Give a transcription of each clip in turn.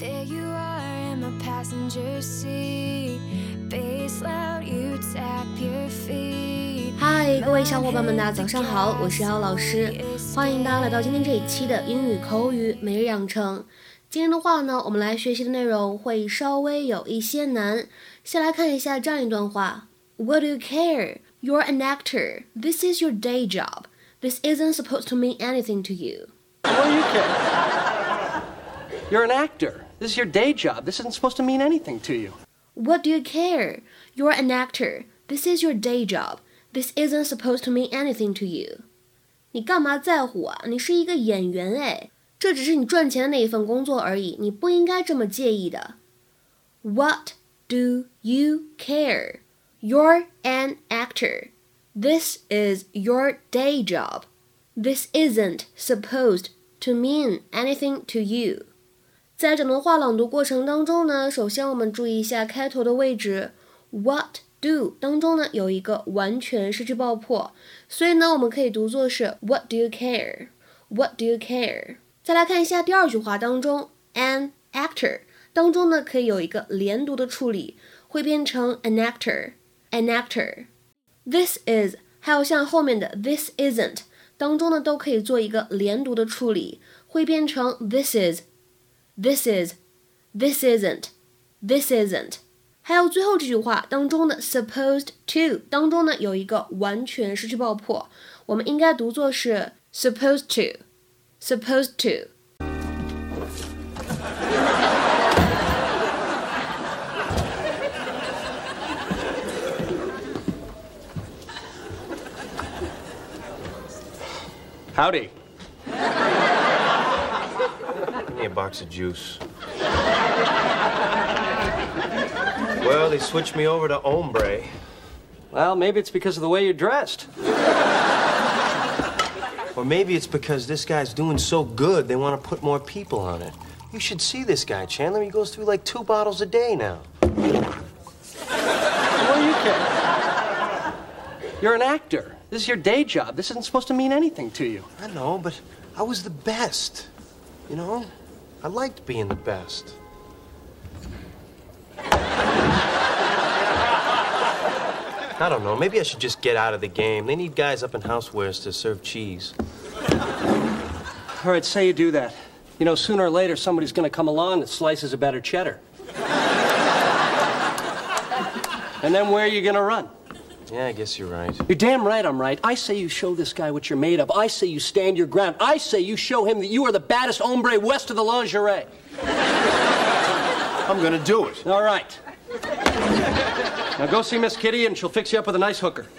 There you are in my passenger seat. Bass loud, you tap your feet. 嗨，各位小伙伴们，大家早上好，我是姚老师，欢迎大家来到今天这一期的英语口语每日养成。今天的话呢，我们来学习的内容会稍微有一些难。先来看一下这样一段话：What do you care? You're an actor. This is your day job. This isn't supposed to mean anything to you. What do you care? You're an actor. This is your day job. This isn't supposed to mean anything to you. What do you care? You're an actor. This is your day job. This isn't supposed to mean anything to you. 你干嘛在乎啊？你是一个演员哎，这只是你赚钱的那一份工作而已，你不应该这么介意的。What do you care? You're an actor. This is your day job. This isn't supposed to mean anything to you. 在整段话朗读过程当中呢，首先我们注意一下开头的位置，what do 当中呢有一个完全失去爆破，所以呢我们可以读作是 What do you care? What do you care? 再来看一下第二句话当中，an actor 当中呢可以有一个连读的处理，会变成 an actor, an actor. This is 还有像后面的 this isn't 当中呢都可以做一个连读的处理，会变成 this is。This is, this isn't, this isn't。还有最后这句话当中的 supposed to 当中呢有一个完全失去爆破，我们应该读作是 supposed to, supposed to。Howdy. me a box of juice. well, they switched me over to ombre. Well, maybe it's because of the way you're dressed. Or maybe it's because this guy's doing so good, they want to put more people on it. You should see this guy, Chandler. He goes through like two bottles a day now. What do you care? You're an actor. This is your day job. This isn't supposed to mean anything to you. I know, but I was the best. You know? I liked being the best. I don't know. Maybe I should just get out of the game. They need guys up in housewares to serve cheese. All right, say you do that. You know, sooner or later, somebody's going to come along that slices a better cheddar. and then where are you going to run? Yeah, I guess you're right. You're damn right I'm right. I say you show this guy what you're made of. I say you stand your ground. I say you show him that you are the baddest hombre west of the lingerie. I'm gonna do it. All right. Now go see Miss Kitty and she'll fix you up with a nice hooker.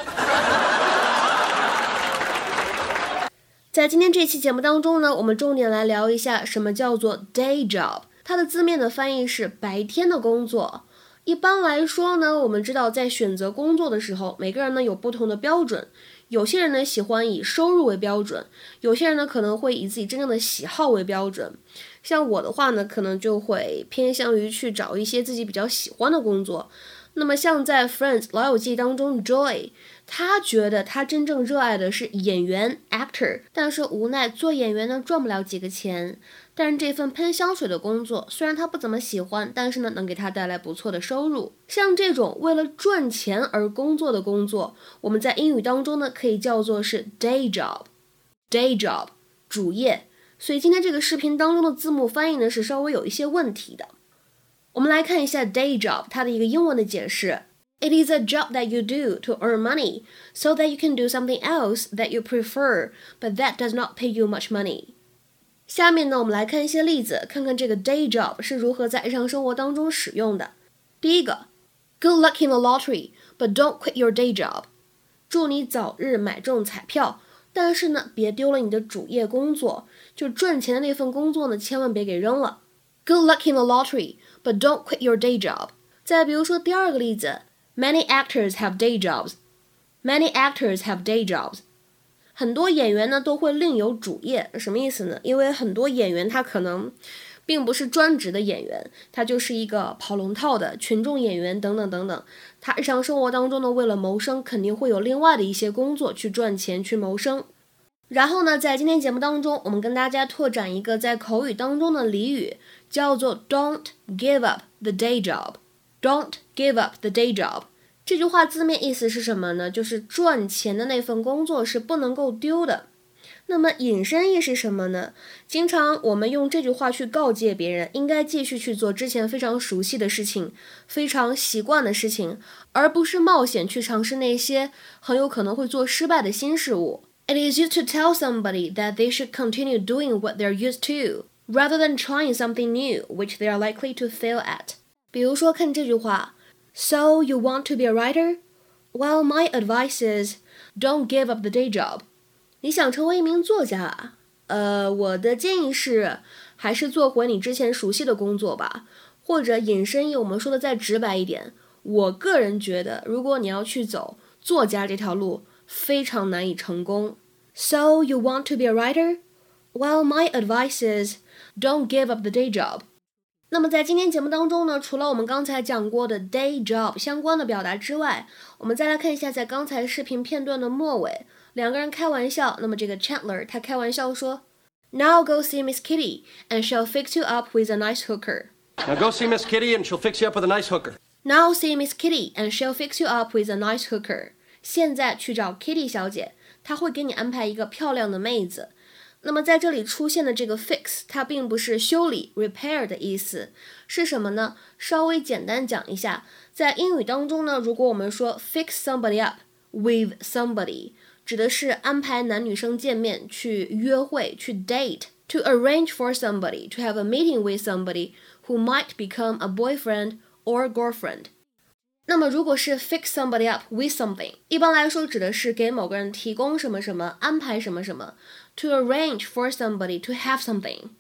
在今天这期节目当中呢，我们重点来聊一下什么叫做 day job。它的字面的翻译是白天的工作。 一般来说呢，我们知道在选择工作的时候，每个人呢有不同的标准。有些人呢喜欢以收入为标准，有些人呢可能会以自己真正的喜好为标准。像我的话呢，可能就会偏向于去找一些自己比较喜欢的工作。那么像在《Friends》老友记当中，Joy，他觉得他真正热爱的是演员 actor，但是无奈做演员呢赚不了几个钱。但是这份喷香水的工作虽然他不怎么喜欢，但是呢能给他带来不错的收入。像这种为了赚钱而工作的工作，我们在英语当中呢可以叫做是 day job，day job 主业。所以今天这个视频当中的字幕翻译呢是稍微有一些问题的。我们来看一下 day job 它的一个英文的解释 ：It is a job that you do to earn money, so that you can do something else that you prefer, but that does not pay you much money. 下面呢，我们来看一些例子，看看这个 day job 是如何在日常生活当中使用的。第一个，Good luck in the lottery, but don't quit your day job。祝你早日买中彩票，但是呢，别丢了你的主业工作，就赚钱的那份工作呢，千万别给扔了。Good luck in the lottery, but don't quit your day job。再比如说第二个例子 ，Many actors have day jobs. Many actors have day jobs. 很多演员呢都会另有主业，什么意思呢？因为很多演员他可能并不是专职的演员，他就是一个跑龙套的群众演员等等等等。他日常生活当中呢，为了谋生，肯定会有另外的一些工作去赚钱去谋生。然后呢，在今天节目当中，我们跟大家拓展一个在口语当中的俚语，叫做 "Don't give up the day job." Don't give up the day job. 这句话字面意思是什么呢？就是赚钱的那份工作是不能够丢的。那么引申义是什么呢？经常我们用这句话去告诫别人，应该继续去做之前非常熟悉的事情、非常习惯的事情，而不是冒险去尝试那些很有可能会做失败的新事物。It is used to tell somebody that they should continue doing what they're used to, rather than trying something new, which they are likely to fail at. 比如说，看这句话：So you want to be a writer? Well, my advice is, don't give up the day job. 你想成为一名作家啊？呃，我的建议是，还是做回你之前熟悉的工作吧。或者引申义，我们说的再直白一点，我个人觉得，如果你要去走作家这条路，非常难以成功。So you want to be a writer? Well, my advice is, don't give up the day job. 那么在今天节目当中呢，除了我们刚才讲过的 day job 相关的表达之外，我们再来看一下在刚才视频片段的末尾。两个人开玩笑，那么这个 Chandler 他开玩笑说，Now go see Miss Kitty and she'll fix you up with a nice hooker. Now go see Miss Kitty and she'll fix you up with a nice hooker. Now see Miss Kitty and she'll fix you up with a nice hooker. 现在去找 Kitty 小姐，她会给你安排一个漂亮的妹子。那么在这里出现的这个 fix，它并不是修理 repair 的意思，是什么呢？稍微简单讲一下，在英语当中呢，如果我们说 fix somebody up with somebody。指的是安排男女生见面、去约会、去 date，to arrange for somebody to have a meeting with somebody who might become a boyfriend or girlfriend。那么如果是 fix somebody up with something，一般来说指的是给某个人提供什么什么、安排什么什么。To arrange for somebody to have something，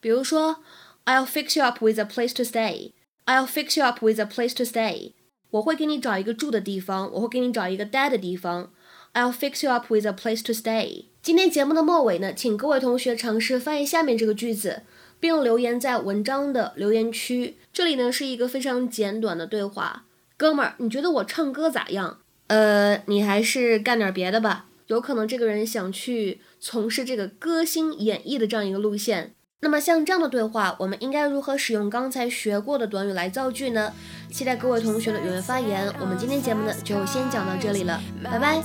比如说，I'll fix you up with a place to stay。I'll fix you up with a place to stay。我会给你找一个住的地方，我会给你找一个待的地方。I'll fix you up with a place to stay。今天节目的末尾呢，请各位同学尝试翻译下面这个句子，并留言在文章的留言区。这里呢是一个非常简短的对话。哥们儿，你觉得我唱歌咋样？呃，你还是干点别的吧。有可能这个人想去从事这个歌星演绎的这样一个路线。那么像这样的对话，我们应该如何使用刚才学过的短语来造句呢？期待各位同学的踊跃发言。我们今天节目呢就先讲到这里了，拜拜。